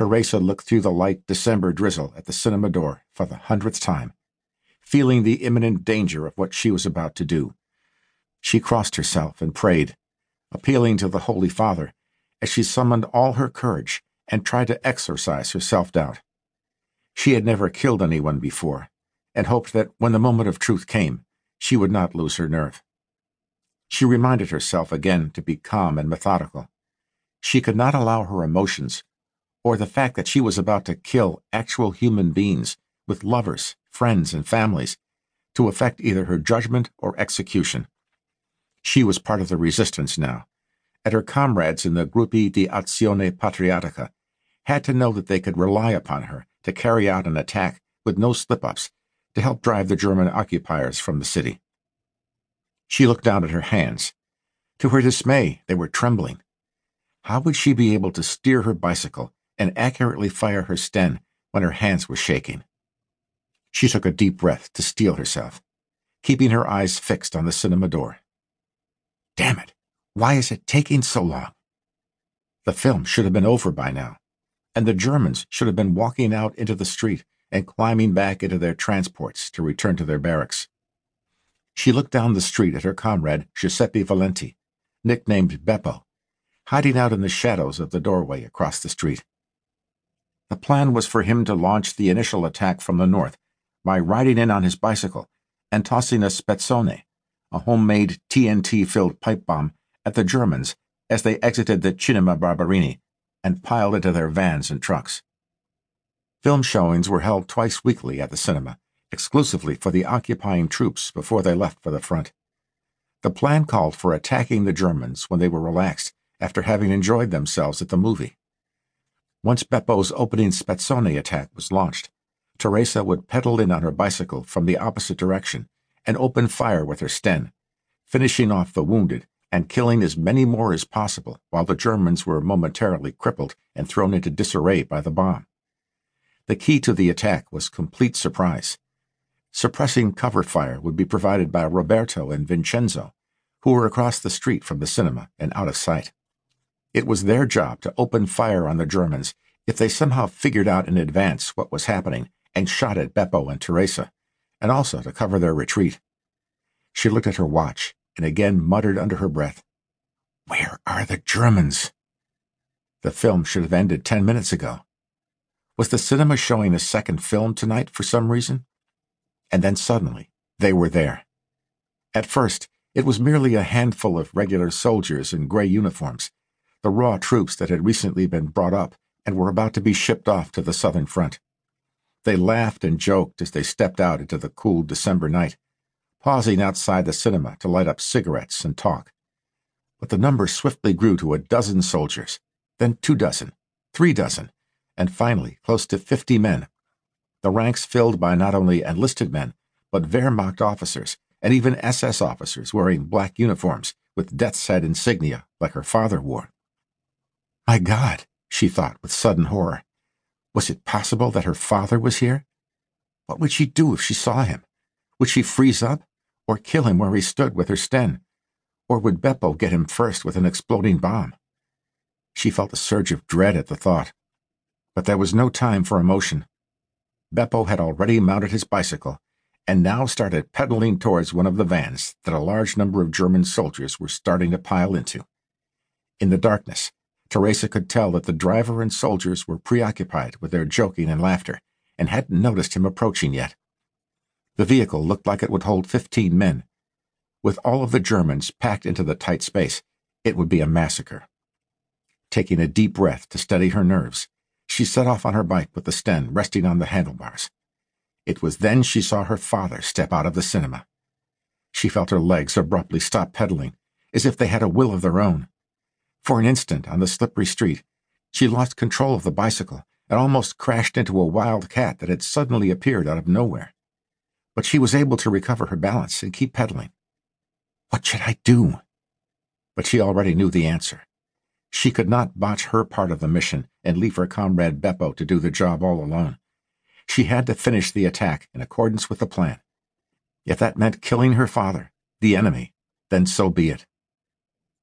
Teresa looked through the light December drizzle at the cinema door for the hundredth time, feeling the imminent danger of what she was about to do. She crossed herself and prayed, appealing to the Holy Father as she summoned all her courage and tried to exorcise her self doubt. She had never killed anyone before, and hoped that when the moment of truth came, she would not lose her nerve. She reminded herself again to be calm and methodical. She could not allow her emotions, or the fact that she was about to kill actual human beings with lovers, friends, and families, to affect either her judgment or execution. She was part of the resistance now, and her comrades in the Gruppi di Azione Patriottica had to know that they could rely upon her to carry out an attack with no slip-ups to help drive the German occupiers from the city. She looked down at her hands. To her dismay, they were trembling. How would she be able to steer her bicycle and accurately fire her Sten when her hands were shaking? She took a deep breath to steel herself, keeping her eyes fixed on the cinema door. Damn it! Why is it taking so long? The film should have been over by now, and the Germans should have been walking out into the street and climbing back into their transports to return to their barracks. She looked down the street at her comrade Giuseppe Valenti, nicknamed Beppo, hiding out in the shadows of the doorway across the street. The plan was for him to launch the initial attack from the north by riding in on his bicycle and tossing a spezzone, a homemade TNT-filled pipe bomb, at the Germans as they exited the Cinema Barberini and piled into their vans and trucks. Film showings were held twice weekly at the cinema, exclusively for the occupying troops before they left for the front. The plan called for attacking the Germans when they were relaxed after having enjoyed themselves at the movie. Once Beppo's opening Spezzone attack was launched, Teresa would pedal in on her bicycle from the opposite direction and open fire with her Sten, finishing off the wounded and killing as many more as possible while the Germans were momentarily crippled and thrown into disarray by the bomb. The key to the attack was complete surprise. Suppressing cover fire would be provided by Roberto and Vincenzo, who were across the street from the cinema and out of sight. It was their job to open fire on the Germans if they somehow figured out in advance what was happening and shot at Beppo and Teresa, and also to cover their retreat. She looked at her watch and again muttered under her breath, Where are the Germans? The film should have ended ten minutes ago. Was the cinema showing a second film tonight for some reason? And then suddenly, they were there. At first, it was merely a handful of regular soldiers in gray uniforms, the raw troops that had recently been brought up and were about to be shipped off to the southern front. They laughed and joked as they stepped out into the cool December night, pausing outside the cinema to light up cigarettes and talk. But the number swiftly grew to a dozen soldiers, then two dozen, three dozen, and finally close to fifty men, the ranks filled by not only enlisted men, but Wehrmacht officers and even SS officers wearing black uniforms with death's head insignia like her father wore. My God, she thought with sudden horror. Was it possible that her father was here? What would she do if she saw him? Would she freeze up, or kill him where he stood with her Sten? Or would Beppo get him first with an exploding bomb? She felt a surge of dread at the thought. But there was no time for emotion. Beppo had already mounted his bicycle and now started pedaling towards one of the vans that a large number of German soldiers were starting to pile into. In the darkness, Teresa could tell that the driver and soldiers were preoccupied with their joking and laughter and hadn't noticed him approaching yet. The vehicle looked like it would hold fifteen men. With all of the Germans packed into the tight space, it would be a massacre. Taking a deep breath to steady her nerves, she set off on her bike with the Sten resting on the handlebars. It was then she saw her father step out of the cinema. She felt her legs abruptly stop pedaling, as if they had a will of their own. For an instant, on the slippery street, she lost control of the bicycle and almost crashed into a wild cat that had suddenly appeared out of nowhere. But she was able to recover her balance and keep pedaling. What should I do? But she already knew the answer. She could not botch her part of the mission and leave her comrade Beppo to do the job all alone. She had to finish the attack in accordance with the plan. If that meant killing her father, the enemy, then so be it.